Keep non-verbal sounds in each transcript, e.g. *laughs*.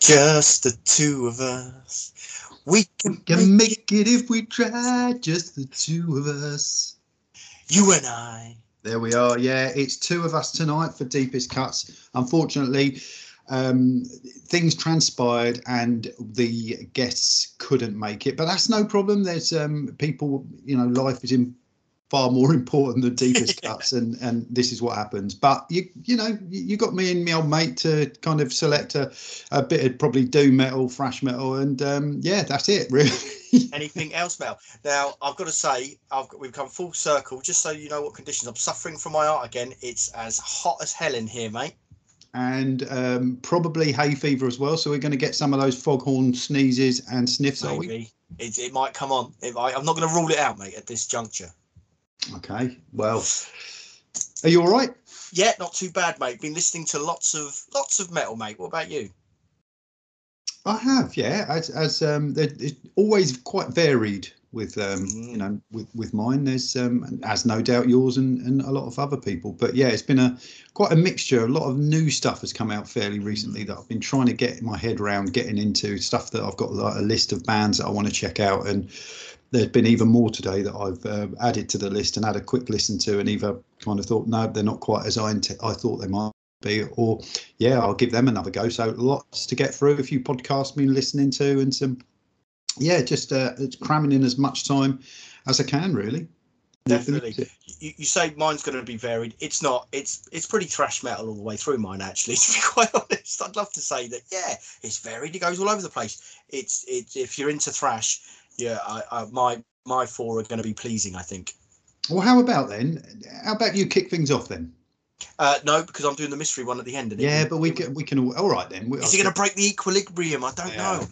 Just the two of us. We can, Can make it if we try, just the two of us. you and I. There we are. Yeah, it's two of us tonight for Deepest Cuts. Unfortunately, um, things transpired and the guests couldn't make it, but that's no problem. There's um, people, you know, life is in far more *laughs* important than Deepest *laughs* Cuts, and and this is what happens. But you you know, you, got me and my old mate to kind of select a, a bit of probably doom metal, thrash metal, and um, yeah, that's it *laughs* really. Anything else, Mel? Now, I've got to say, I've got, we've come full circle. Just so you know what conditions I'm suffering from my art again. It's as hot as hell in here, mate. and um, probably hay fever as well. So we're going to get some of those foghorn sneezes and sniffs, are we? Maybe it, it might come on. It might, I'm not going to rule it out, mate, at this juncture. Okay. Well, are you all right? Yeah, not too bad, mate. Been listening to lots of lots of metal, mate. What about you? I have, yeah. As as um, it's always quite varied with um, Mm. you know, with with mine. There's um, as no doubt yours and and a lot of other people. But yeah, it's been a quite a mixture. A lot of new stuff has come out fairly recently that I've been trying to get my head around getting into stuff that I've got like a list of bands that I want to check out and. There's been even more today that I've uh, added to the list and had a quick listen to, and either kind of thought, no, they're not quite as I, int- I thought they might be, or yeah, I'll give them another go. So lots to get through. A few podcasts been listening to, and some yeah, just uh, it's cramming in as much time as I can, really. Definitely. You, you say mine's going to be varied. It's not. It's it's pretty thrash metal all the way through mine. Actually, *laughs* to be quite honest, I'd love to say that. Yeah, it's varied. It goes all over the place. It's it. If you're into thrash, yeah, I, I my my four are going to be pleasing. I think. Well, how about then? How about you kick things off then? Uh, no, because I'm doing the mystery one at the end. and it- Yeah, but we can we can all, all right then. We- Is he going to break the equilibrium? I don't Yeah. know.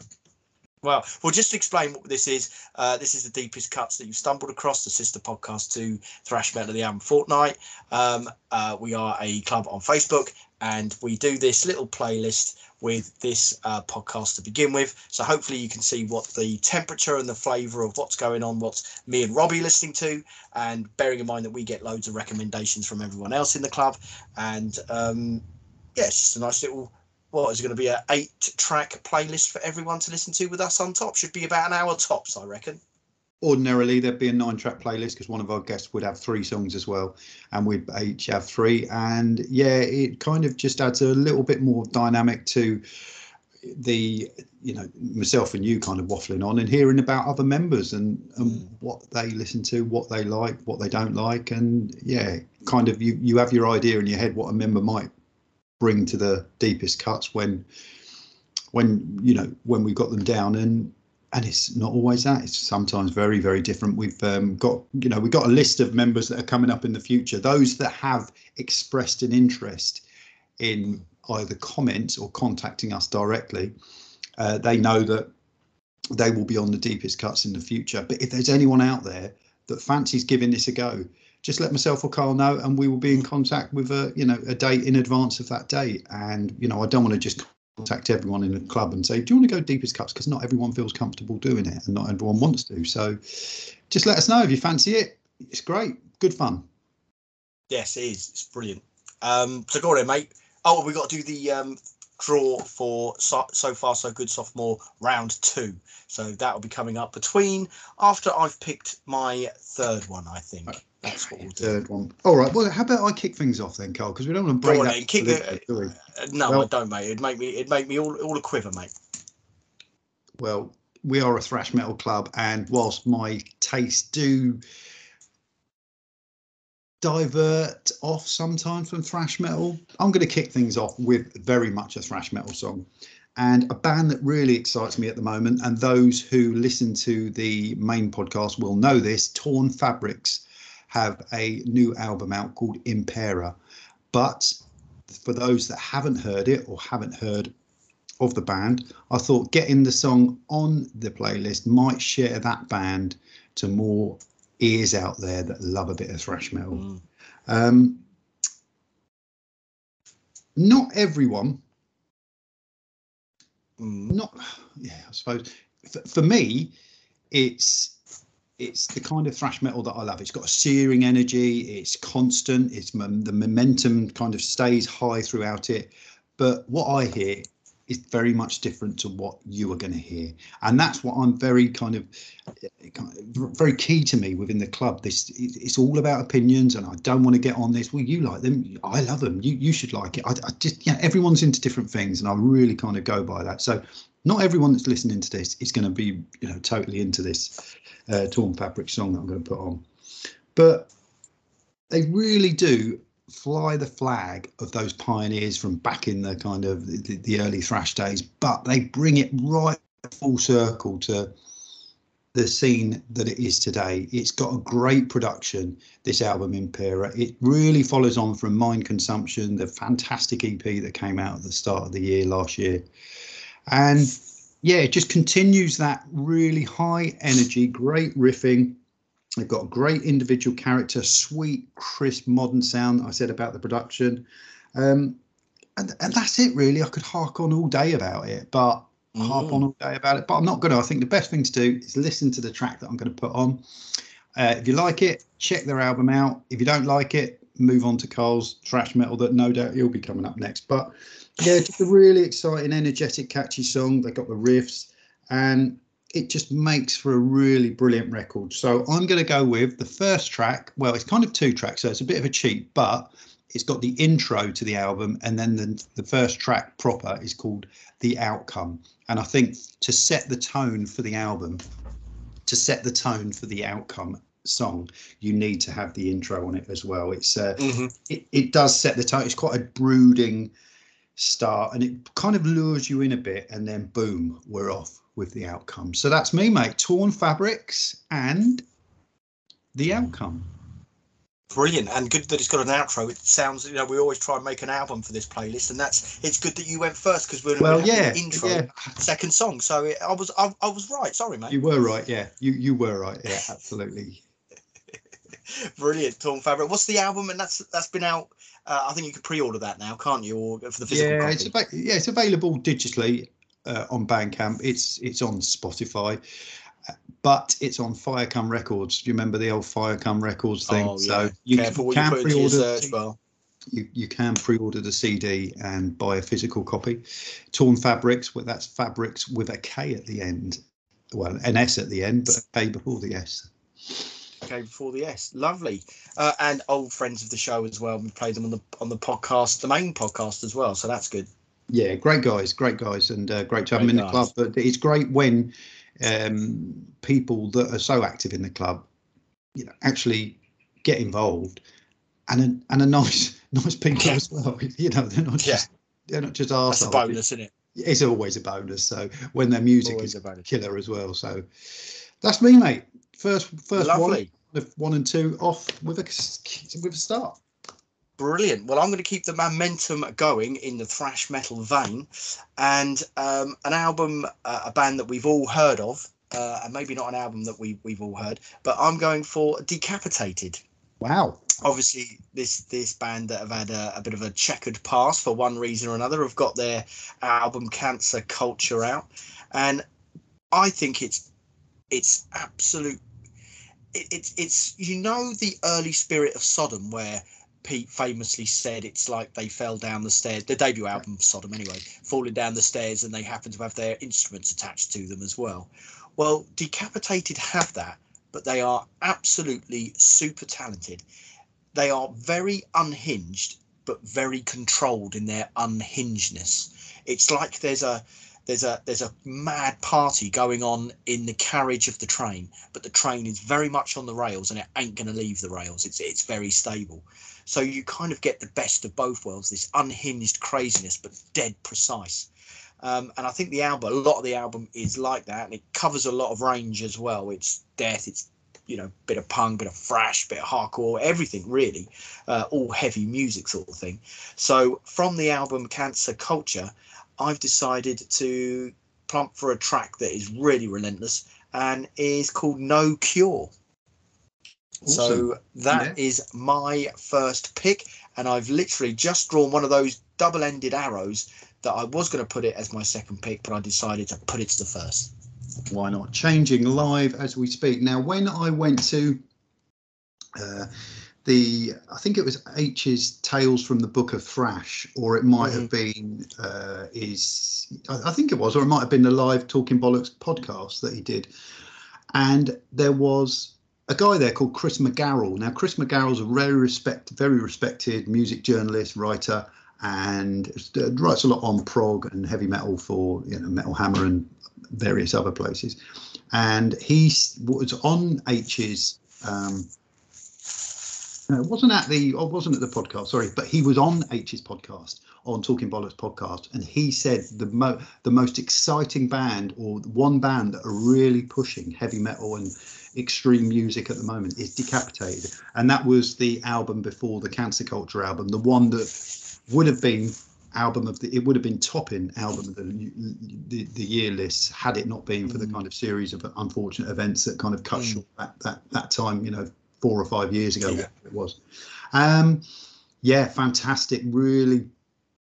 Well, we'll just explain what this is. Uh, this is the deepest cuts that you've stumbled across, the sister podcast to Thrash Metal of the Album Fortnight. Um, uh, we are a club on Facebook, and we do this little playlist with this uh, podcast to begin with. So hopefully you can see what the temperature and the flavour of what's going on, what's me and Robbie listening to, and bearing in mind that we get loads of recommendations from everyone else in the club. And um, yeah, it's just a nice little what is it going to be a eight track playlist for everyone to listen to with us on top should be about an hour tops i reckon Ordinarily, there'd be a nine-track playlist because one of our guests would have three songs as well, and we'd each have three. And yeah, it kind of just adds a little bit more dynamic to the, you know, myself and you kind of waffling on and hearing about other members and, and Mm. what they listen to, what they like, what they don't like, and yeah, kind of you you have your idea in your head what a member might bring to the deepest cuts when when you know when we got them down. And and it's not always that. It's sometimes very very different. We've um, got you know we've got a list of members that are coming up in the future. Those that have expressed an interest in either comments or contacting us directly uh, they know that they will be on the deepest cuts in the future. But if there's anyone out there that fancies giving this a go just let myself or Carl know and we will be in contact with a you know a date in advance of that date and you know I don't want to just contact everyone in the club and say, "Do you want to go deepest cuts?" Because not everyone feels comfortable doing it, and not everyone wants to. So, just let us know if you fancy it. It's great, good fun. yes it is it's brilliant um so go on then mate oh we got to do the um draw for so, so far so good sophomore round two so that will be coming up between after i've picked my third one i think that's what we'll do Third one. All right. Well, how about I kick things off then, Carl? Because we don't want to break that. kick do? Uh, no Well- I don't mate it'd make me it'd make me all, all a quiver mate Well, we are a thrash metal club, and whilst my tastes do divert off sometimes from thrash metal, I'm going to kick things off with very much a thrash metal song. And a band that really excites me at the moment, and those who listen to the main podcast will know this Torn Fabriks have a new album out called Impera. But for those that haven't heard it or haven't heard of the band, I thought getting the song on the playlist might share that band to more ears out there that love a bit of thrash metal. Mm. Um, not everyone, Mm. not yeah, I suppose for, for me, it's it's the kind of thrash metal that I love. It's got a searing energy. It's constant. It's the momentum kind of stays high throughout it. But what I hear is very much different to what you are going to hear, and that's what I'm very kind of, very key to me within the club. This it's all about opinions, and I don't want to get on this. Well, you like them, I love them. You you should like it. I, I just yeah, everyone's into different things, and I really kind of go by that. So not everyone that's listening to this is going to be you know totally into this uh, Torn Fabrik song that I'm going to put on, but they really do fly the flag of those pioneers from back in the kind of the, the early thrash days, but they bring it right full circle to the scene that it is today. It's got a great production, this album Impera. It really follows on from Mind Consumption, the fantastic EP that came out at the start of the year last year. And yeah, it just continues that really high energy, great riffing, They've got a great individual character, sweet, crisp, modern sound. I said about the production, um, and and that's it really. I could hark on all day about it, but mm. harp on all day about it. But I'm not going to. I think the best thing to do is listen to the track that I'm going to put on. Uh, if you like it, check their album out. If you don't like it, move on to Carl's thrash metal. That no doubt he'll be coming up next. But yeah, just a really exciting, energetic, catchy song. They got the riffs and it just makes for a really brilliant record. So I'm going to go with the first track. Well, it's kind of two tracks, so it's a bit of a cheat, but it's got the intro to the album, and then the, the first track proper is called The Outcome. And I think to set the tone for the album, to set the tone for the outcome song, you need to have the intro on it as well. It's uh, mm-hmm. it, it does set the tone. It's quite a brooding start, and it kind of lures you in a bit, and then boom, we're off with the outcome. So that's me, mate. Torn Fabriks and the outcome. Brilliant and good that it's got an outro. It sounds, you know, we always try and make an album for this playlist, and that's it's good that you went first because we're well, yeah, intro, yeah. second song. So it, I was, I, I was right. Sorry, mate. You were right. Yeah, you you were right. Yeah, *laughs* absolutely. Brilliant, Torn Fabrik. What's the album? And that's that's been out. Uh, I think you can pre-order that now, can't you? Or for the physical yeah, copy? it's yeah, it's available digitally uh, on Bandcamp. It's it's on Spotify, but it's on Firecum Records. Do you remember the old Firecum Records thing? Oh, yeah. So you Careful can, you pre-order. Well. You, you can pre-order the CD and buy a physical copy. Torn Fabriks, well, that's fabrics with a K at the end. Well, an S at the end, but a K before the S. K before the S. Lovely. Uh, and old friends of the show as well. We played them on the on the podcast, the main podcast as well. So that's good. Yeah, great guys, great guys, and uh, great to have great them in guys. the club. But it's great when um, people that are so active in the club, you know, actually get involved, and a, and a nice *laughs* nice people as well. *laughs* You know, they're not just yeah. they're not just arseholes. That's a bonus, isn't it? It's always a bonus. So when their music always is a killer as well. So that's me, mate. First first Lovely. one, one and two off with a with a start. Brilliant. Well, I'm going to keep the momentum going in the thrash metal vein, and um, an album, uh, a band that we've all heard of, uh, and maybe not an album that we we've all heard, but I'm going for Decapitated. Wow. Obviously, this this band that have had a, a bit of a checkered past for one reason or another have got their album Cancer Culture out, and I think it's it's absolute. It, it's it's you know the early spirit of Sodom where Pete famously said it's like they fell down the stairs. Their debut album, Sodom, anyway, falling down the stairs, and they happen to have their instruments attached to them as well. Well, Decapitated have that, but they are absolutely super talented. They are very unhinged, but very controlled in their unhingedness. It's like there's a there's a there's a mad party going on in the carriage of the train, but the train is very much on the rails and it ain't going to leave the rails. It's it's very stable. So you kind of get the best of both worlds, this unhinged craziness, but dead precise. Um, and I think the album, a lot of the album is like that, and it covers a lot of range as well. It's death, it's you know, bit of punk, bit of thrash, bit of hardcore, everything really, uh, all heavy music sort of thing. So from the album Cancer Culture, I've decided to plump for a track that is really relentless and is called No Cure. Awesome. So that yeah. is my first pick, and I've literally just drawn one of those double-ended arrows that I was going to put it as my second pick, but I decided to put it to the first. Why not? Changing live as we speak. Now, when I went to uh, the I think it was H's Tales from the Book of Thrash, or it might have been uh, is I, I think it was, or it might have been the live Talking Bollocks podcast that he did, and there was a guy there called Chris McGarrell. Now Chris McGarrell's a very respect, very respected music journalist, writer, and writes a lot on prog and heavy metal for you know Metal Hammer and various other places. And he was on H's. Um, no, wasn't at the. I wasn't at the podcast. Sorry, but he was on H's podcast on Talking Bollocks podcast, and he said the mo the most exciting band or one band that are really pushing heavy metal and extreme music at the moment is Decapitated, and that was the album before the Cancer Culture album, the one that would have been album of the it would have been topping album of the, the, the year list had it not been for the mm. kind of series of unfortunate events that kind of cut mm. short that, that that time you know four or five years ago yeah. it was um yeah fantastic really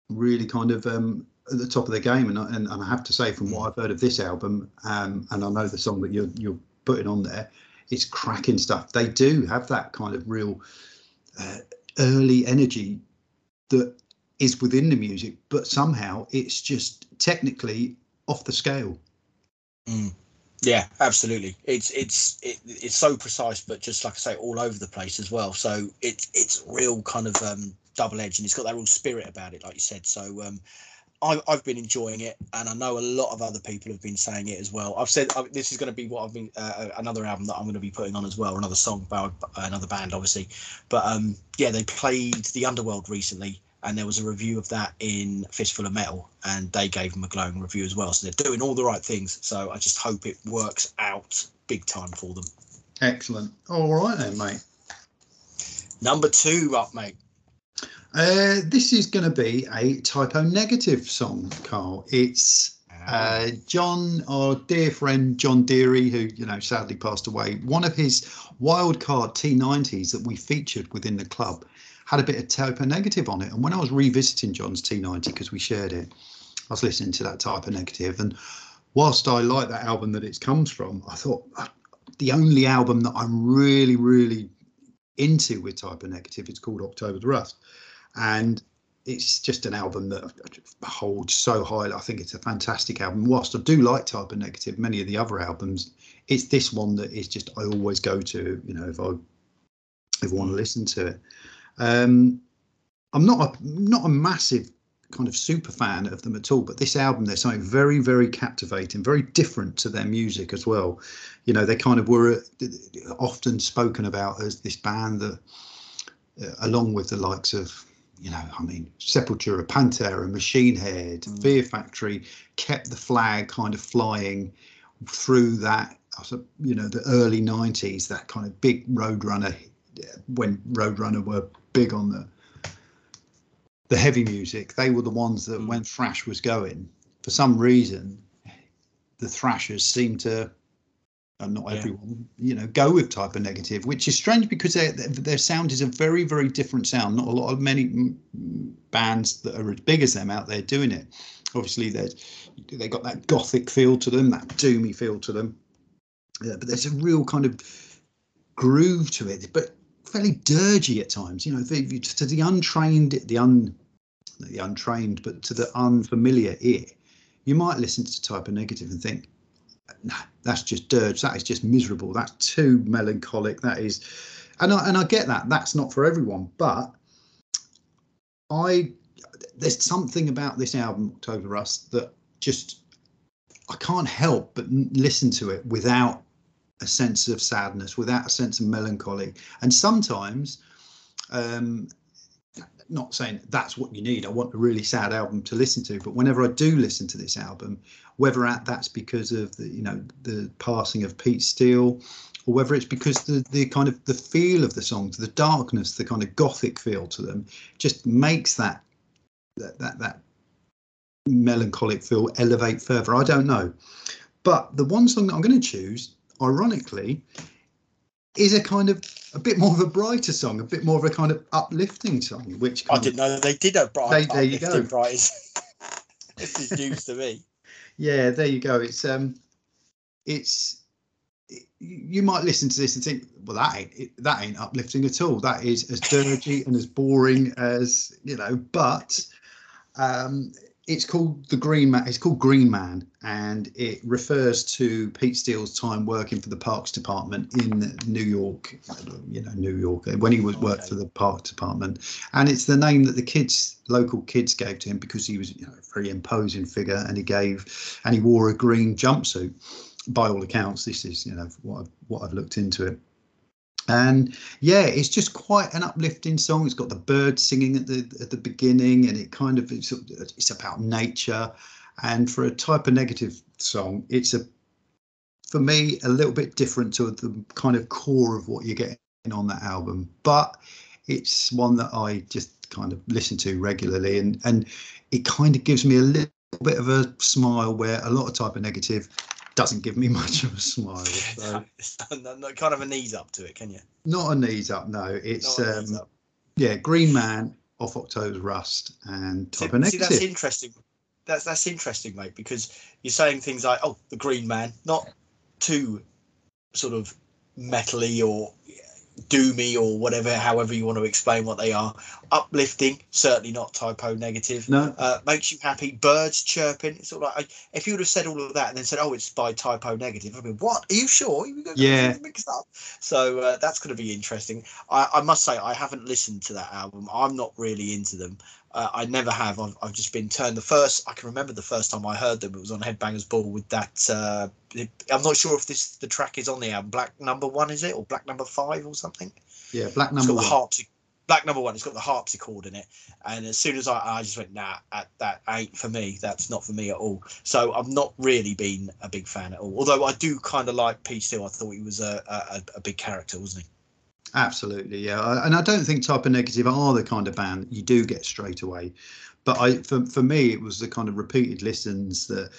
really kind of um at the top of the game and, and, and I have to say from what I've heard of this album um and I know the song that you're you're putting on there it's cracking stuff they do have that kind of real uh, early energy that is within the music, but somehow it's just technically off the scale. Mm. Yeah, absolutely. It's it's it, it's so precise, but just like I say, all over the place as well. So it's it's real kind of um, double edged, and it's got that real spirit about it, like you said. So um, I, I've been enjoying it, and I know a lot of other people have been saying it as well. I've said I, this is going to be what I've been uh, another album that I'm going to be putting on as well, another song by another band, obviously. But um, yeah, they played the Underworld recently, and there was a review of that in Fistful of Metal, and they gave them a glowing review as well. So they're doing all the right things. So I just hope it works out big time for them. Excellent. All right then, mate. Number two up, mate. Uh, this is going to be a Type O Negative song, Carl. It's uh, John, our dear friend John Deary, who you know sadly passed away. One of his wildcard T90s that we featured within the club had a bit of Type O Negative on it. And when I was revisiting John's T90 because we shared it, I was listening to that Type O Negative, and whilst I like that album that it comes from, I thought uh, the only album that I'm really, really into with Type O Negative is called October the Rust, and it's just an album that holds so high. I think it's a fantastic album. Whilst I do like Type O Negative, many of the other albums, it's this one that is just I always go to. You know, if I if I want to listen to it. Um, I'm not a not a massive kind of super fan of them at all, but this album there's something very very captivating, very different to their music as well. You know, they kind of were often spoken about as this band that, uh, along with the likes of you know, I mean, Sepultura, Pantera, Machine Head, mm. Fear Factory kept the flag kind of flying through that, you know, the early 90s, that kind of big Roadrunner, when Roadrunner were big on the the heavy music. They were the ones that, mm. when thrash was going, for some reason, the thrashers seemed to, and not yeah. everyone, you know, go with Type O Negative, which is strange because their their sound is a very very different sound. Not a lot of many bands that are as big as them out there doing it. Obviously, there's they got that gothic feel to them, that doomy feel to them. Yeah, but there's a real kind of groove to it. But fairly dirgy at times. You know, the, to the untrained, the un, the untrained, but to the unfamiliar ear, you might listen to Type O Negative and think, "No, that's just dirge. That is just miserable. That's too melancholic. That is," and I and I get that. That's not for everyone, but I there's something about this album, October Rust, that just I can't help but listen to it without a sense of sadness, without a sense of melancholy. And sometimes, um, not saying that's what you need. I want a really sad album to listen to, but whenever I do listen to this album, whether that's because of the you know the passing of Pete Steele, or whether it's because the the kind of the feel of the songs, the darkness, the kind of gothic feel to them, just makes that that that, that melancholic feel elevate further. I don't know, but the one song that I'm going to choose ironically, is a kind of a bit more of a brighter song, a bit more of a kind of uplifting song. Which I didn't of, know they did a bright. They, there you go. Bright. this is news to me. Yeah, there you go. It's um, it's you might listen to this and think, well, that ain't that ain't uplifting at all. That is as dirty and as boring as you know. But um, it's called the Green Man. It's called Green Man, and it refers to Pete Steele's time working for the Parks Department in New York. You know, New York when he was worked for the Parks Department, and it's the name that the kids, local kids, gave to him because he was you know, a very imposing figure, and he gave, and he wore a green jumpsuit. By all accounts, this is you know what I've, what I've looked into it and yeah it's just quite an uplifting song. It's got the birds singing at the at the beginning and it kind of it's, it's about nature. And for a Type O Negative song it's a for me a little bit different to the kind of core of what you're getting on that album. But it's one that i just kind of listen to regularly and and it kind of gives me a little bit of a smile where a lot of Type O Negative doesn't give me *laughs* much of a smile. *laughs* So. no, no, kind of a knees up to it, can you? Not a knees up, no. It's um, yeah, Green Man off October's Rust and type see, of negative. See, that's interesting. That's that's interesting, mate, because you're saying things like, "Oh, the Green Man," not too sort of metally or doomy or whatever, however you want to explain what they are. Uplifting, certainly not Type O Negative. No. Uh, makes you happy. Birds chirping. It's all like if you would have said all of that and then said, "Oh, it's by Type O Negative," I mean, what? Are you sure? You yeah. Mixed up. So uh, that's going to be interesting. I, I must say, I haven't listened to that album. I'm not really into them. Uh, I never have. I've, I've, just been turned. The first I can remember the first time I heard them. It was on Headbangers Ball with that. Uh, I'm not sure if this the track is on the album. Black Number One is it or Black Number Five or something? Yeah, Black Number One. Harpsy- Black Number One. It's got the harpsichord in it. And as soon as I, I just went, nah, uh, that ain't for me. That's not for me at all. So I've not really been a big fan at all. Although I do kind of like Pete Steele. I thought he was a, a, a big character, wasn't he? Absolutely, yeah. And I don't think Type O Negative are the kind of band that you do get straight away. But I, for for me, it was the kind of repeated listens that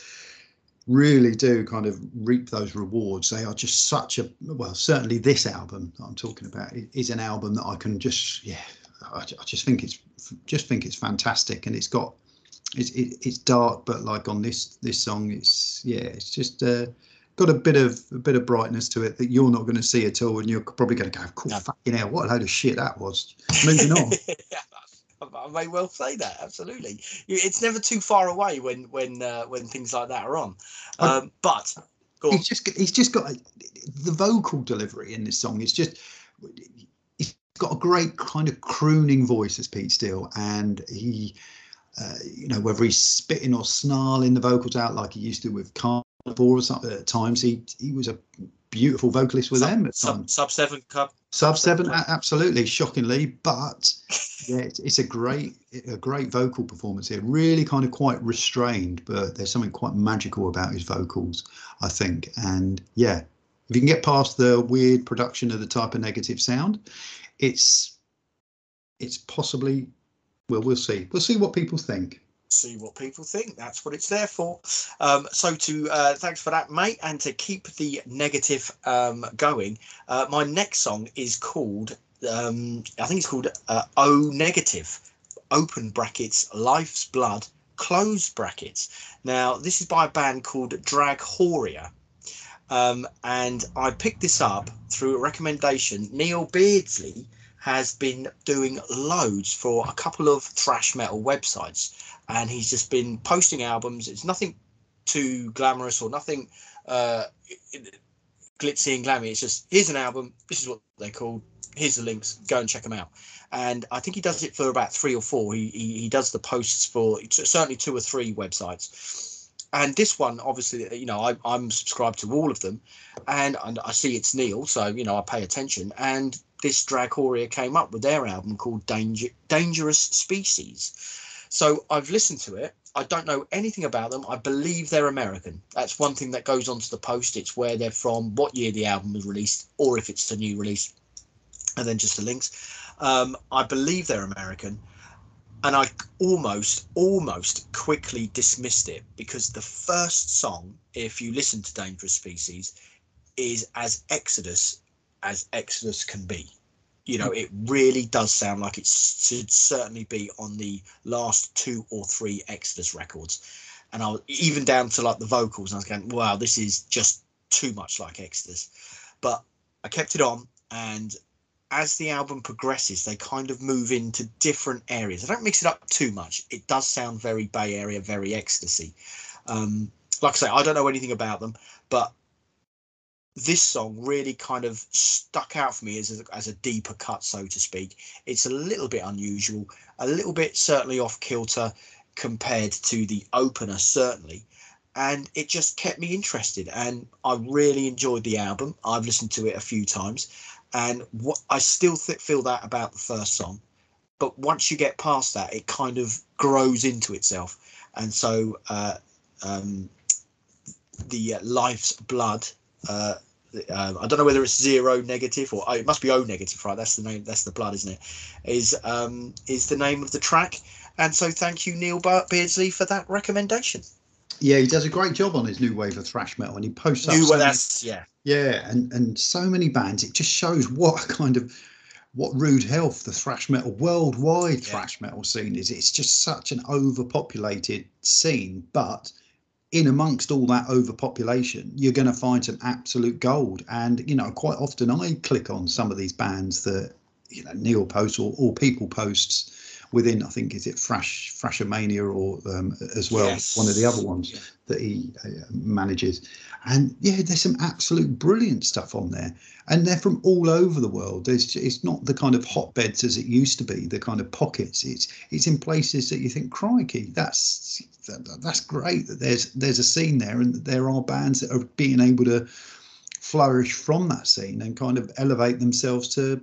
really do kind of reap those rewards. They are just such a well, certainly this album that I'm talking about is an album that I can just yeah, I, I just think it's just think it's fantastic, and it's got it's it, it's dark, but like on this this song, it's yeah, it's just. Uh, got a bit of a bit of brightness to it that you're not going to see at all, and you're probably going to go, "Cool, no. fucking hell, what a load of shit that was." Moving on. *laughs* I may well say that absolutely. It's never too far away when when uh, when things like that are on. Um, but he's just he's just got the vocal delivery in this song. It's just he's got a great kind of crooning voice as Pete Steele, and he. Uh, you know whether he's spitting or snarling the vocals out like he used to with Carl four at times. He he was a beautiful vocalist with sub, them at sub, times. Sub seven cup. Sub seven, absolutely, shockingly, but yeah, it's, it's, a great a great vocal performance here. Really, kind of quite restrained, but there's something quite magical about his vocals, I think. And yeah, if you can get past the weird production of the Type O Negative sound, it's it's possibly well, we'll see. We'll see what people think see what people think. That's what it's there for. Um, so to uh, thanks for that, mate, and to keep the negative um, going. Uh, my next song is called um, I think it's called uh, O Negative, open brackets, Life's Blood, closed brackets. Now this is by a band called Draghoria. Um, and I picked this up through a recommendation. Neil Beardsley has been doing loads for a couple of thrash metal websites and he's just been posting albums. It's nothing too glamorous or nothing uh, glitzy and glammy. It's just here's an album. This is what they're called. Here's the links. Go and check them out. And I think he does it for about three or four. He he, he does the posts for certainly two or three websites. And this one, obviously, you know, I, I'm subscribed to all of them, and, and I see it's Neil, so you know I pay attention. And this Draghoria came up with their album called Danger, Dangerous Species so I've listened to it. I don't know anything about them. I believe they're American. That's one thing that goes onto the post. It's where they're from, what year the album was released, or if it's a new release, and then just the links. Um, I believe they're American, and I almost, almost quickly dismissed it because the first song, if you listen to Dangerous Species, is as Exodus as Exodus can be you know it really does sound like it should certainly be on the last two or three exodus records and i was even down to like the vocals i was going wow this is just too much like Exodus, but I kept it on, and as the album progresses, they kind of move into different areas. I don't mix it up too much. It does sound very Bay Area, very ecstasy. Um, like I say, I don't know anything about them, but this song really kind of stuck out for me as a, as a deeper cut, so to speak. It's a little bit unusual, a little bit certainly off kilter compared to the opener, certainly. And it just kept me interested, and I really enjoyed the album. I've listened to it a few times, and what I still th- feel that about the first song. But once you get past that, it kind of grows into itself, and so uh, um, the uh, Life's Blood uh, uh, I don't know whether it's zero negative or oh, it must be O negative, right? That's the name. That's the blood, isn't it? Is um, is the name of the track? And so, thank you, Neil Beardsley, for that recommendation. Yeah, he does a great job on his new wave of thrash metal, and he posts new. Well, that's yeah, yeah, and and so many bands. It just shows what kind of what rude health the thrash metal worldwide yeah. thrash metal scene is. It's just such an overpopulated scene, but in amongst all that overpopulation, you're going to find some absolute gold. And you know, quite often I click on some of these bands that you know Neil posts or, or people posts within. I think is it Thrash Thrashermania or um, as well yes. one of the other ones yeah. that he uh, manages. And yeah, there's some absolute brilliant stuff on there, and they're from all over the world. There's it's not the kind of hotbeds as it used to be, the kind of pockets. It's it's in places that you think, crikey, that's that, that's great that there's there's a scene there and there are bands that are being able to flourish from that scene and kind of elevate themselves to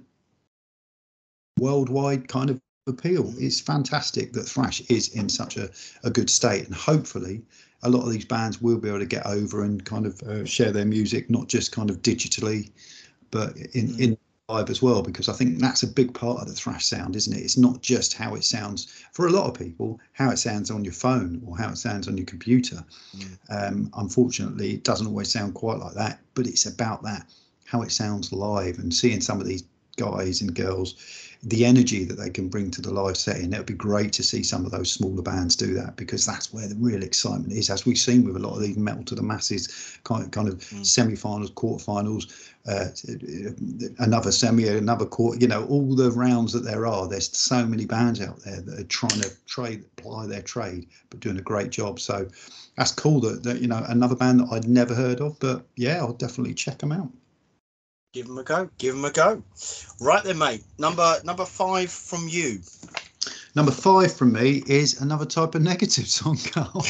worldwide kind of appeal. It's fantastic that thrash is in such a, a good state and hopefully a lot of these bands will be able to get over and kind of uh, share their music not just kind of digitally but in mm. in live as well because I think that's a big part of the thrash sound, isn't it? It's not just how it sounds for a lot of people, how it sounds on your phone or how it sounds on your computer. Mm. Um, unfortunately, it doesn't always sound quite like that, but it's about that how it sounds live and seeing some of these guys and girls the energy that they can bring to the live setting. It would be great to see some of those smaller bands do that because that's where the real excitement is, as we've seen with a lot of these metal to the masses kind of, kind of mm. semi-finals, quarterfinals, uh, another semi, another quarter. You know, all the rounds that there are. There's so many bands out there that are trying to trade, apply their trade, but doing a great job. So that's cool that, that you know another band that I'd never heard of, but yeah, I'll definitely check them out. Give them a go. Give them a go. Right then, mate. Number number five from you. Number five from me is another Type O Negative *laughs* song, Carl.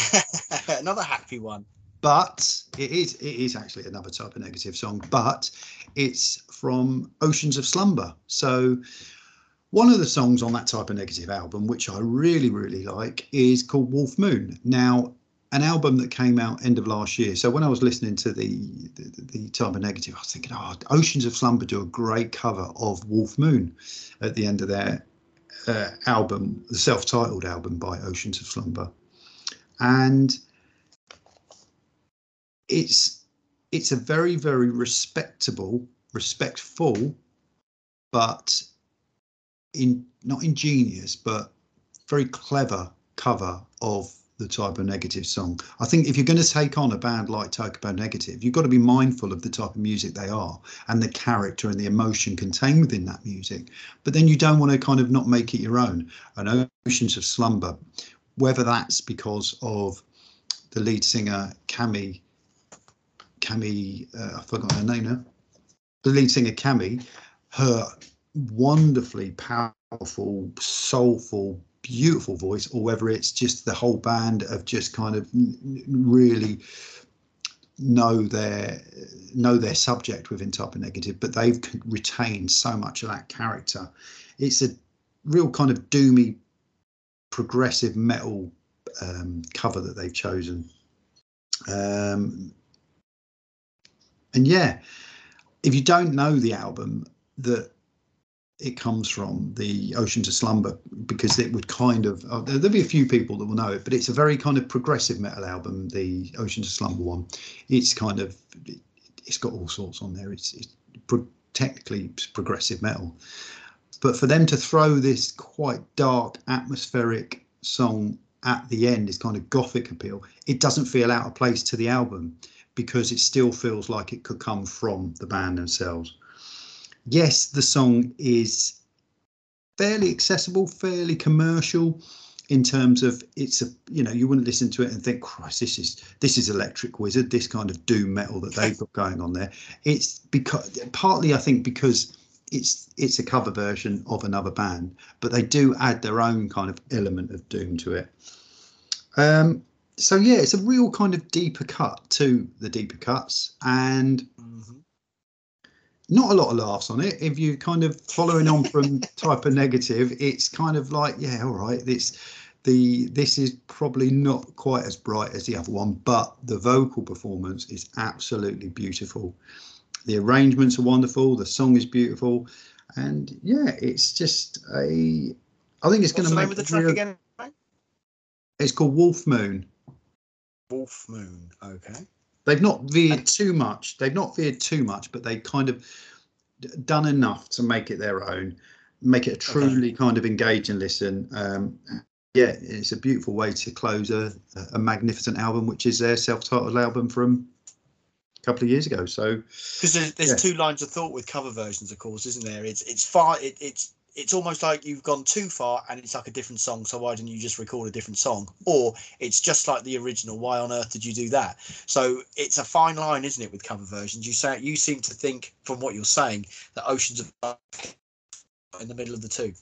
*laughs* another happy one. But it is it is actually another Type O Negative song, but it's from Oceans of Slumber. So one of the songs on that Type O Negative album, which I really, really like, is called Wolf Moon. Now, an album that came out end of last year. So when I was listening to the the, the Type O Negative, I was thinking, oh, Oceans of Slumber do a great cover of Wolf Moon at the end of their uh, album, the self-titled album by Oceans of Slumber, and it's it's a very very respectable, respectful, but in not ingenious, but very clever cover of the Type O Negative song. I think if you're going to take on a band like of Negative, you've got to be mindful of the type of music they are and the character and the emotion contained within that music. But then you don't want to kind of not make it your own. And Oceans of Slumber, whether that's because of the lead singer Cammie, Cammie, uh, I forgot her name now. The lead singer Cammie, her wonderfully powerful, soulful, beautiful voice or whether it's just the whole band of just kind of really know their know their subject within Type O Negative but they've retained so much of that character. It's a real kind of doomy progressive metal um, cover that they've chosen. Um, and yeah if you don't know the album that it comes from, the Oceans of Slumber, because it would kind of uh, there'll be a few people that will know it, but it's a very kind of progressive metal album, the Oceans of Slumber one. It's kind of it, has got all sorts on there. It's, it's pro- technically progressive metal, but for them to throw this quite dark, atmospheric song at the end is kind of gothic appeal. It doesn't feel out of place to the album because it still feels like it could come from the band themselves. Yes, the song is fairly accessible, fairly commercial in terms of it's a you know you wouldn't listen to it and think Christ this is this is Electric Wizard this kind of doom metal that they've got going on there. It's because partly I think because it's it's a cover version of another band, but they do add their own kind of element of doom to it. Um, so yeah, it's a real kind of deeper cut to the deeper cuts, and mm-hmm. Not a lot of laughs on it. If you kind of following on from *laughs* Type O Negative, it's kind of like yeah, all right, this the this is probably not quite as bright as the other one, but the vocal performance is absolutely beautiful. The arrangements are wonderful. The song is beautiful, and yeah, it's just a. I think it's going to make the track real, again. It's called Wolf Moon. Wolf Moon. Okay. They've not veered too much. They've not veered too much, but they've kind of done enough to make it their own, make it a truly okay. kind of engage and listen. Um, yeah, it's a beautiful way to close a, a magnificent album, which is their self-titled album from a couple of years ago. So because there's, there's yeah. two lines of thought with cover versions, of course, isn't there? It's it's far it, it's it's almost like you've gone too far and it's like a different song so why didn't you just record a different song? Or it's just like the original why on earth did you do that? So it's a fine line isn't it with cover versions? You say you seem to think from what you're saying that oceans of in the middle of the two.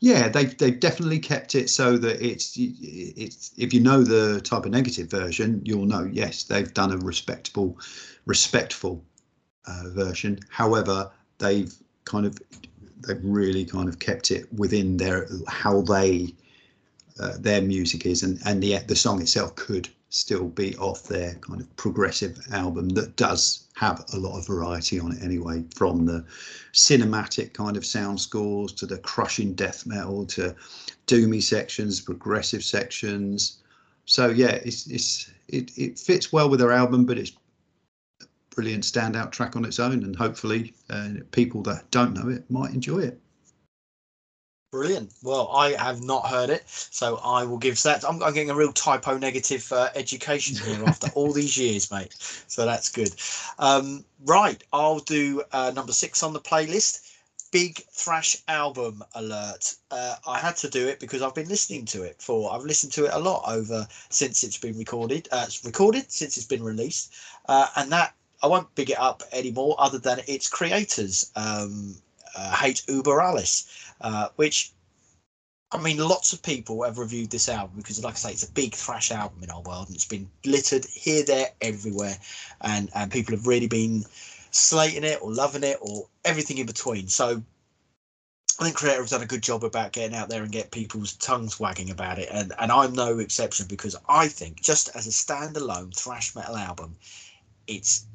Yeah, they've they've definitely kept it so that it's it's if you know the Type O Negative version, you'll know yes they've done a respectable, respectful uh, version. However, they've kind of they've really kind of kept it within their how they uh, their music is, and and the the song itself could still be off their kind of progressive album that does have a lot of variety on it anyway, from the cinematic kind of sound scores to the crushing death metal to doomy sections, progressive sections. So yeah, it's it's it, it fits well with their album, but it's brilliant standout track on its own, and hopefully uh, people that don't know it might enjoy it. Brilliant. Well, I have not heard it, so I will give that. I'm, I'm getting a real Type O Negative uh, education here after *laughs* all these years, mate. So that's good. Um, right, I'll do uh, number six on the playlist. Big thrash album alert. Uh, I had to do it because I've been listening to it for. I've listened to it a lot over since it's been recorded. Uh, it's recorded since it's been released, uh, and that I won't big it up anymore. Other than its creators, um, uh, Hate Über Alles, uh, which I mean, lots of people have reviewed this album because, like I say, it's a big thrash album in our world, and it's been littered here, there, everywhere, and and people have really been slating it or loving it or everything in between. So I think Kreator have done a good job about getting out there and get people's tongues wagging about it, and and I'm no exception because I think just as a standalone thrash metal album, it's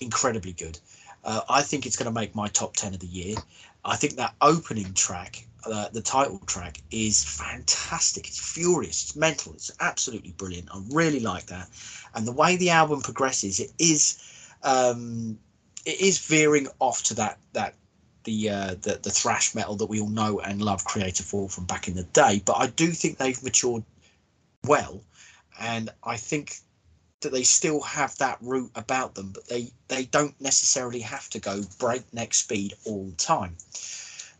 incredibly good. Uh, I think it's going to make my top ten of the year. I think that opening track, uh, the title track, is fantastic. It's furious. It's mental. It's absolutely brilliant. I really like that. And the way the album progresses, it is, um, it is veering off to that that the uh, the the thrash metal that we all know and love Kreator for from back in the day. But I do think they've matured well, and I think that they still have that route about them, but they they don't necessarily have to go breakneck speed all the time.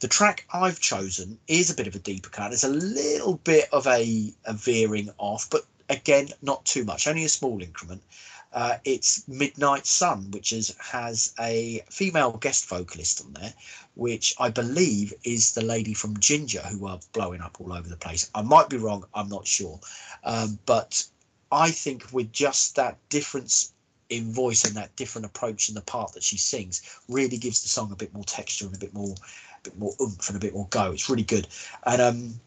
The track I've chosen is a bit of a deeper cut. There's a little bit of a, a veering off, but again, not too much, only a small increment. Uh, it's Midnight Sun, which is has a female guest vocalist on there, which I believe is the lady from Ginger, who are blowing up all over the place. I might be wrong, I'm not sure, um, but I think with just that difference in voice and that different approach in the part that she sings really gives the song a bit more texture and a bit more a bit more oomph and a bit more go. It's really good. And um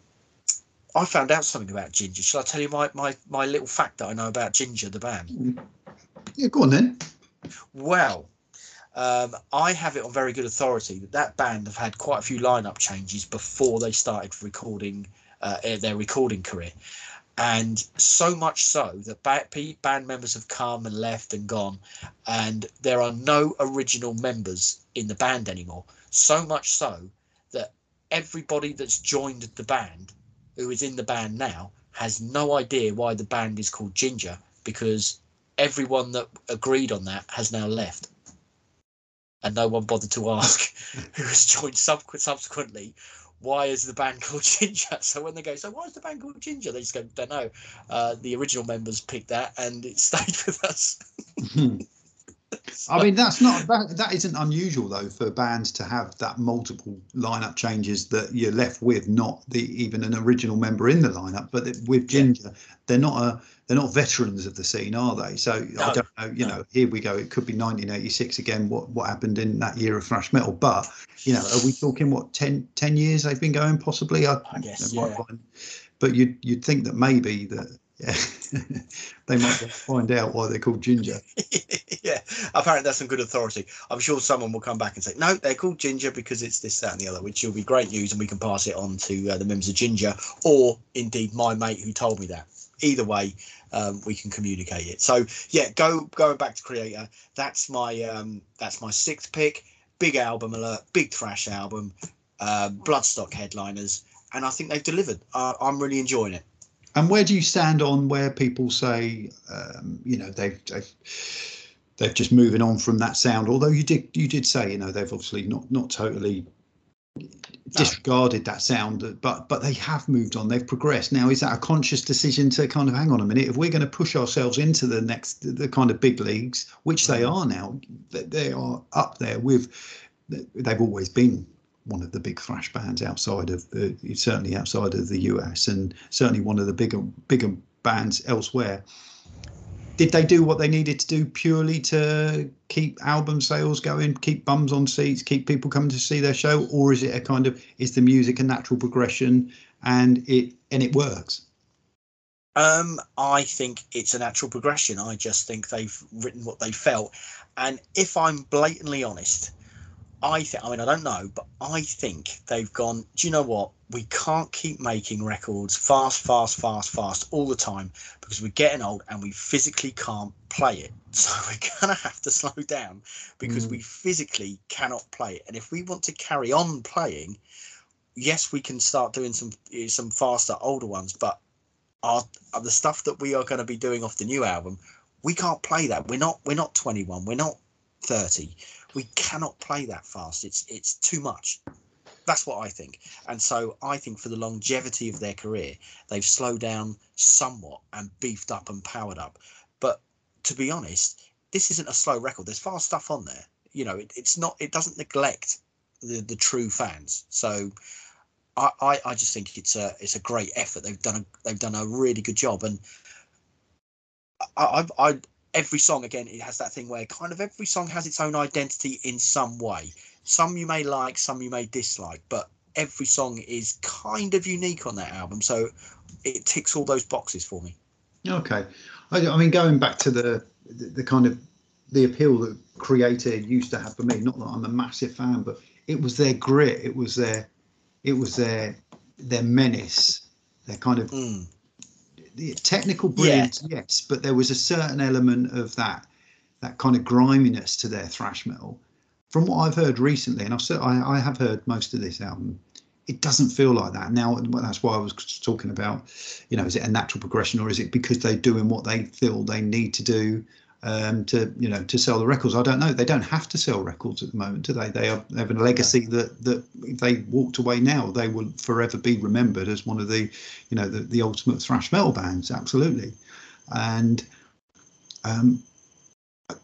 I found out something about Ginger. Shall I tell you my, my, my little fact that I know about Ginger the band? Yeah, go on then. Well, um, I have it on very good authority that that band have had quite a few lineup changes before they started recording uh, their recording career and so much so that band members have come and left and gone and there are no original members in the band anymore so much so that everybody that's joined the band who is in the band now has no idea why the band is called Ginger because everyone that agreed on that has now left. And no one bothered to ask *laughs* who has joined sub- subsequently why is the band *laughs* called Ginger? So when they go, so why is the band called Ginger? They just go, don't know. Uh, the original members picked that, and it *laughs* stayed with us. *laughs* I mean, that's not that, that isn't unusual though for bands to have that multiple lineup changes that you're left with not the even an original member in the lineup, but with Ginger, yeah. they're not a they're not veterans of the scene, are they? So no, I don't know. You no. know, here we go. It could be 1986 again. What what happened in that year of thrash metal? But you know, are we talking what 10, 10 years they've been going? Possibly. I, I guess. Yeah. But you'd you'd think that maybe that yeah, *laughs* they might find out why they're called Ginger. *laughs* yeah, apparently that's some good authority. I'm sure someone will come back and say, no, they're called Ginger because it's this, that, and the other, which will be great news, and we can pass it on to uh, the members of Ginger, or indeed my mate who told me that. Either way um, we can communicate it. So yeah go going back to Kreator. That's my um, that's my sixth pick. Big album alert big thrash album uh, bloodstock headliners and i think they've delivered. Uh, i'm really enjoying it and where do you stand on where people say um, you know they've, they've they've just moving on from that sound although you did you did say you know they've obviously not not totally disregarded that sound, but but they have moved on. They've progressed. Now, is that a conscious decision to kind of hang on a minute? If we're going to push ourselves into the next the kind of big leagues, which they are now, they are up there with. They've always been one of the big thrash bands outside of the certainly outside of the US, and certainly one of the bigger bigger bands elsewhere did they do what they needed to do purely to keep album sales going, keep bums on seats, keep people coming to see their show, or is it a kind of is the music a natural progression and it and it works? Um, I think it's a natural progression. I just think they've written what they felt, and if I'm blatantly honest, I think, I mean, I don't know, but I think they've gone, do you know what? We can't keep making records fast, fast, fast, fast all the time because we're getting old and we physically can't play it. *laughs* So we're going to have to slow down because mm. we physically cannot play it. And if we want to carry on playing, yes, we can start doing some eh, some faster, older ones, but our, the stuff that we are going to be doing off the new album, we can't play that. We're not we're not 21, we're not 30 we cannot play that fast. It's it's too much. That's what I think. And so I think for the longevity of their career, they've slowed down somewhat and beefed up and powered up. But to be honest, this isn't a slow record. There's fast stuff on there. You know, it, it's not. It doesn't neglect the the true fans. So I, I, I just think it's a it's a great effort. They've done a they've done a really good job, and I I, I every song again it has that thing where kind of every song has its own identity in some way. Some you may like some you may dislike but every song is kind of unique on that album so it ticks all those boxes for me. Okay. I, I mean going back to the, the, the kind of the appeal that Kreator used to have for me not that i'm a massive fan but it was their grit it was their it was their their menace their kind of mm the technical brilliance, yeah. yes, but there was a certain element of that that kind of griminess to their thrash metal. From what I've heard recently, and I've I, I have heard most of this album, it doesn't feel like that now. That's why I was talking about, you know, is it a natural progression or is it because they're doing what they feel they need to do um, to you know to sell the records. I don't know. They don't have to sell records at the moment, do they? They, are, they have a legacy that that if they walked away now, they will forever be remembered as one of the you know the, the ultimate thrash metal bands. Absolutely, and um,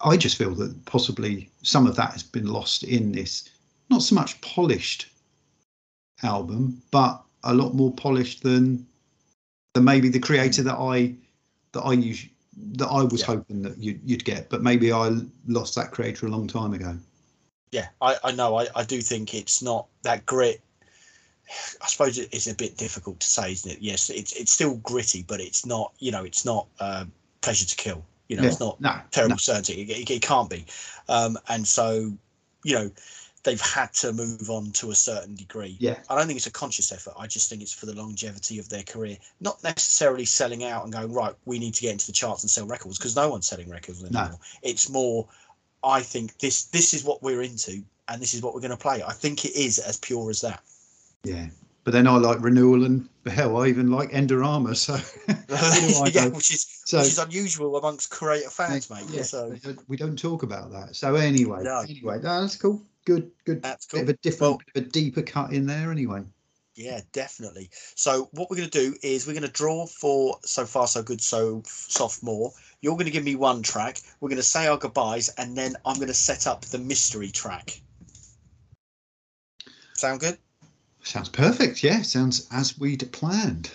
I just feel that possibly some of that has been lost in this not so much polished album, but a lot more polished than than maybe the Kreator that I that I use that I was yeah. hoping that you'd, you'd get, but maybe I lost that Kreator a long time ago. Yeah, I, I know. I, I do think it's not that grit. I suppose it's a bit difficult to say, isn't it? Yes, it's it's still gritty, but it's not. You know, it's not uh, pleasure to kill. You know, it's not no, terrible no. certainty. It, it, it, can't be. Um, and so, you know, they've had to move on to a certain degree. Yeah. I don't think it's a conscious effort. I just think it's for the longevity of their career, not necessarily selling out and going right. We need to get into the charts and sell records because no one's selling records anymore. No. It's more. I think this this is what we're into and this is what we're going to play. I think it is as pure as that. Yeah, but then I like Renewal and hell, I even like Endorama. So *laughs* *laughs* yeah, which is so, which is unusual amongst Kreator fans, mate. Yeah, so we don't talk about that. So anyway, no. anyway, no, that's cool. Good, good. That's cool. Bit of a different, well, bit of a deeper cut in there, anyway. Yeah, definitely. So what we're going to do is we're going to draw for so far so good so sophomore. You're going to give me one track. We're going to say our goodbyes, and then I'm going to set up the mystery track. Sound good? Sounds perfect. Yeah, sounds as we'd planned.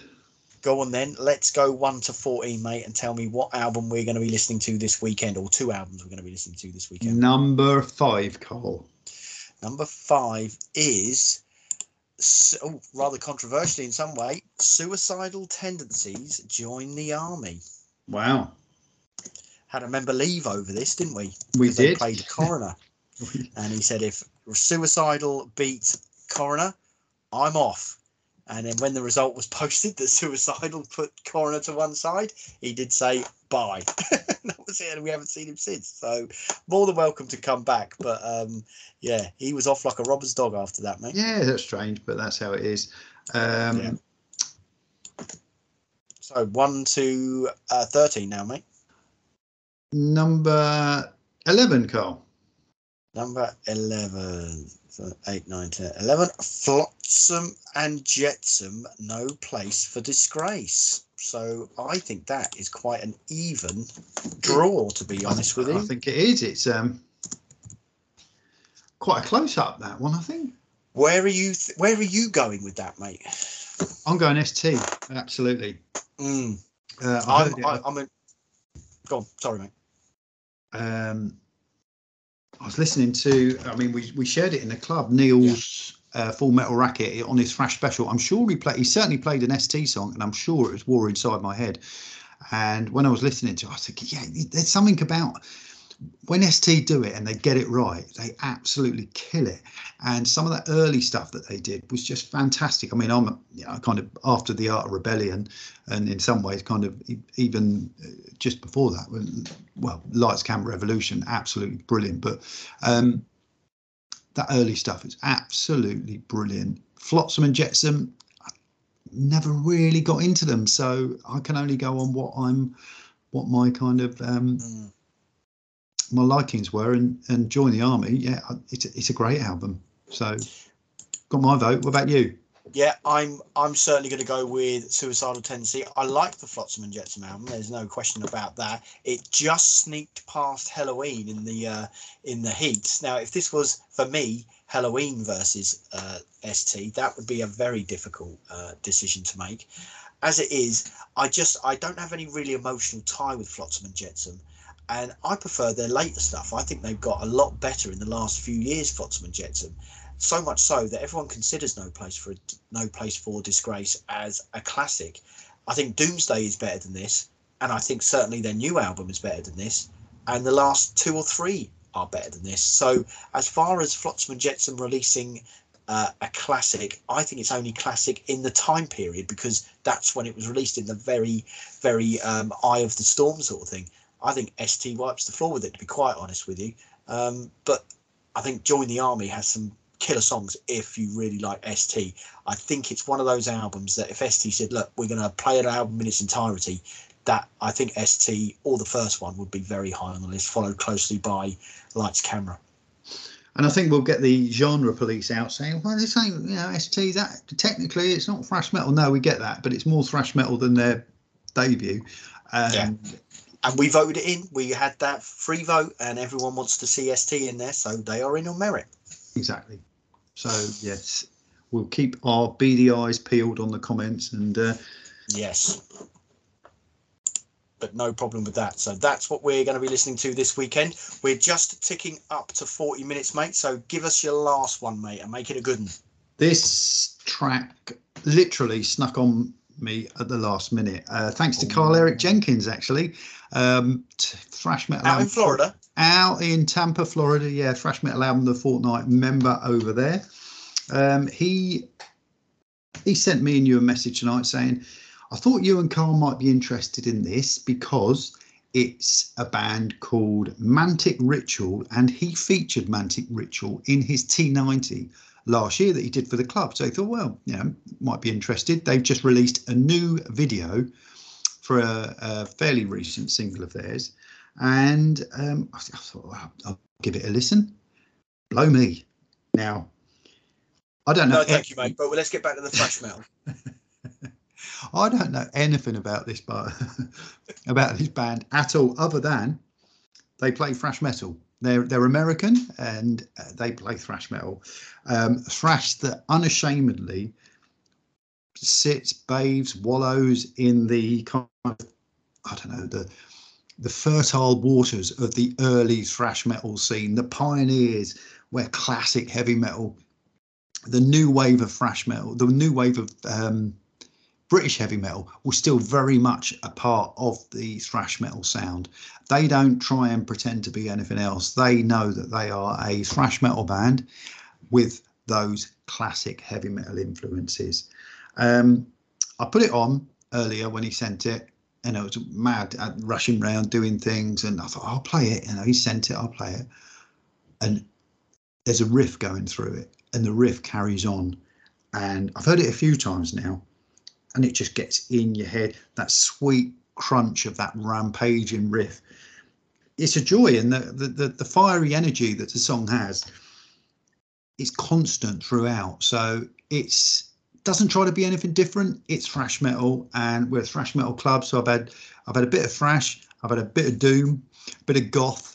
Go on then. Let's go one to fourteen, mate, and tell me what album we're going to be listening to this weekend, or two albums we're going to be listening to this weekend. Number five, Cole. Number five is oh, rather controversially in some way, suicidal tendencies join the army. Wow. Had a member leave over this, didn't we? We did. Played *laughs* coroner, and he said if suicidal beat coroner, I'm off. And then when the result was posted that suicidal put coroner to one side, he did say bye. *laughs* that was it, and we haven't seen him since. So more than welcome to come back. But um, yeah, he was off like a robber's dog after that, mate. Yeah, that's strange, but that's how it is. Um, yeah. So one to uh, thirteen now, mate. Number eleven, Carl. Number eleven. So 8, 9, 10, 11. Flotsam and Jetsam, no place for disgrace. So I think that is quite an even draw, to be honest with you. I think it is. It's um quite a close up that one, I think. Where are you? Th- where are you going with that, mate? I'm going ST. Absolutely. Mm. Uh, I'm, I, I'm a. Go on. Sorry, mate. Um, I was listening to. I mean, we we shared it in the club. Neil's yeah. uh, Full Metal Racket on his Thrash special. I'm sure he played. He certainly played an ST song, and I'm sure it was War Inside My Head. And when I was listening to, it, I was thinking, yeah, there's something about when ST do it and they get it right, they absolutely kill it. And some of that early stuff that they did was just fantastic. I mean, I'm you know, kind of after the Art of Rebellion, and in some ways, kind of even uh, just before that, well, Lights Camera Revolution, absolutely brilliant. But um, that early stuff is absolutely brilliant. Flotsam and Jetsam, I never really got into them, so I can only go on what I'm, what my kind of um, mm my likings were and and join the army yeah it's a, it's a great album. So got my vote. What about you? Yeah i'm i'm certainly going to go with suicidal tendency. I like the flotsam and jetsam album there's no question about that. It just sneaked past halloween in the uh in the heat. Now if this was for me halloween versus uh st that would be a very difficult uh decision to make. As it is i just i don't have any really emotional tie with flotsam and jetsam and I prefer their later stuff. I think they've got a lot better in the last few years, Flotsam and Jetsam. So much so that everyone considers No Place for No Place for Disgrace as a classic. I think Doomsday is better than this, and I think certainly their new album is better than this, and the last two or three are better than this. So as far as Flotsam and Jetsam releasing uh, a classic. I think it's only classic in the time period because that's when it was released in the very, very um, eye of the storm sort of thing. I think ST wipes the floor with it, to be quite honest with you. Um, but I think Join the Army has some killer songs if you really like ST. I think it's one of those albums that if ST said, look, we're going to play an album in its entirety, that I think ST or the first one would be very high on the list, followed closely by Lights Camera. And I think we'll get the genre police out saying, well, they're saying, you know, ST, that technically it's not thrash metal. No, we get that, but it's more thrash metal than their debut. Um, yeah and we voted it in. We had that free vote, and everyone wants to see ST in there, so they are in on merit. Exactly. So yes, we'll keep our beady eyes peeled on the comments, and uh, yes, but no problem with that. So that's what we're going to be listening to this weekend. We're just ticking up to forty minutes, mate. So give us your last one, mate, and make it a good one. This track literally snuck on me at the last minute. Uh, thanks to Carl Eric Jenkins, actually. Um, thrash metal out in Florida. Out in Tampa, Florida. Yeah, thrash metal album the fortnight member over there. Um, he he sent me and you a message tonight saying, "I thought you and Carl might be interested in this because." It's a band called Mantic Ritual, and he featured Mantic Ritual in his T90 last year that he did for the club. So he thought, well, you know, might be interested. They've just released a new video for a, a fairly recent single of theirs, and um, I thought, well, I'll give it a listen. Blow me. Now, I don't know. No, thank you, mate. But let's get back to the thrash metal. *laughs* I don't know anything about this, but *laughs* about this band at all, other than they play thrash metal. They're they're American and uh, they play thrash metal, um, thrash that unashamedly sits, bathes, wallows in the kind of I don't know the the fertile waters of the early thrash metal scene, the pioneers where classic heavy metal, the new wave of thrash metal, the new wave of um, British heavy metal was still very much a part of the thrash metal sound. They don't try and pretend to be anything else. They know that they are a thrash metal band with those classic heavy metal influences. Um, I put it on earlier when he sent it, and it was mad at rushing around doing things. And I thought, I'll play it. Know, he sent it, I'll play it. And there's a riff going through it, and the riff carries on. And I've heard it a few times now and it just gets in your head that sweet crunch of that rampaging riff. It's a joy and the, the the, fiery energy that the song has is constant throughout. So it's doesn't try to be anything different. It's thrash metal and we're a thrash metal club so i've had i've had a bit of thrash i've had a bit of doom a bit of goth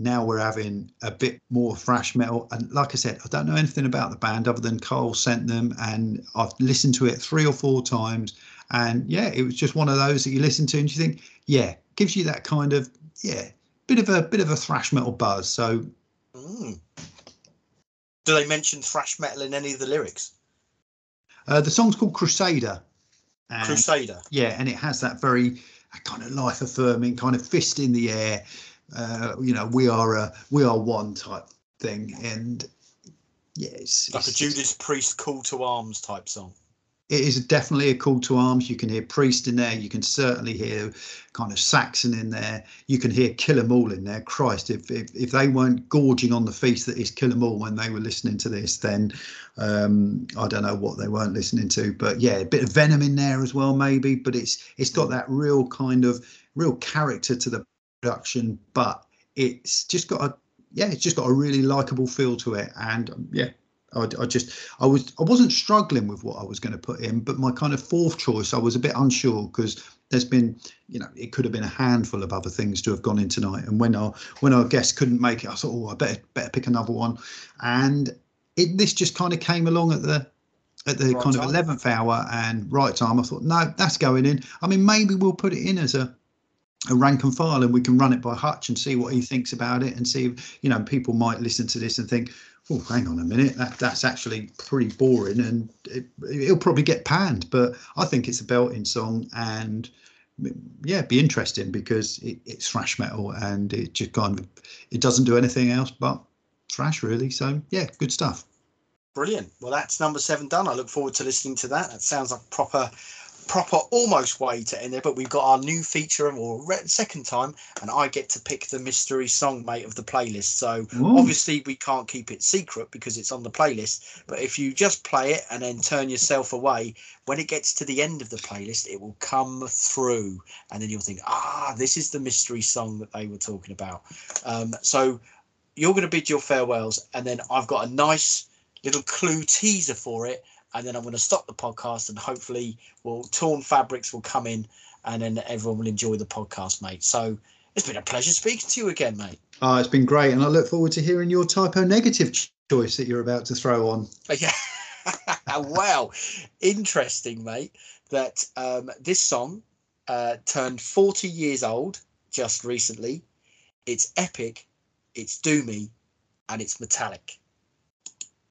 now we're having a bit more thrash metal. And like i said i don't know anything about the band other than carl sent them and i've listened to it three or four times. And yeah it was just one of those that you listen to and you think yeah gives you that kind of yeah bit of a bit of a thrash metal buzz. So mm. do they mention thrash metal in any of the lyrics? uh, the song's called crusader. And, crusader. yeah and it has that very kind of life affirming kind of fist in the air uh, you know, we are a we are one type thing, and yes, yeah, like a Judas Priest call to arms type song. It is definitely a call to arms. You can hear Priest in there. You can certainly hear kind of Saxon in there. You can hear Kill 'Em All in there. Christ, if, if if they weren't gorging on the feast that is Kill 'Em All when they were listening to this, then um, I don't know what they weren't listening to. But yeah, a bit of Venom in there as well, maybe. But it's it's got that real kind of real character to the production, but it's just got a yeah, it's just got a really likable feel to it, and um, yeah. I, I just I was I wasn't struggling with what I was going to put in, but my kind of fourth choice I was a bit unsure because there's been you know it could have been a handful of other things to have gone in tonight, and when our when our guest couldn't make it, I thought oh I better better pick another one, and it this just kind of came along at the at the right kind time. of 11th hour and right time. I thought no that's going in. I mean maybe we'll put it in as a a rank and file and we can run it by Hutch and see what he thinks about it and see if, you know people might listen to this and think oh hang on a minute that that's actually pretty boring and it, will probably get panned but I think it's a belting song and yeah be interesting because it, it's thrash metal and it just kind of it doesn't do anything else but thrash really. So yeah good stuff. Brilliant. Well that's number seven done. I look forward to listening to that. That sounds like proper proper almost way to end it, but we've got our new feature or second time, and I get to pick the mystery song mate of the playlist. So Ooh. obviously we can't keep it secret because it's on the playlist. But if you just play it and then turn yourself away, when it gets to the end of the playlist, it will come through, and then you'll think, ah, this is the mystery song that they were talking about. Um, so you're going to bid your farewells, and then I've got a nice little clue teaser for it and then I'm going to stop the podcast and hopefully will Torn Fabriks will come in and then everyone will enjoy the podcast, mate. So it's been a pleasure speaking to you again, mate. Oh, it's been great, and I look forward to hearing your Type O Negative choice that you're about to throw on. *laughs* Yeah. well, interesting, mate. That um, this song uh, turned 40 years old just recently. It's epic, it's doomy, and it's metallic.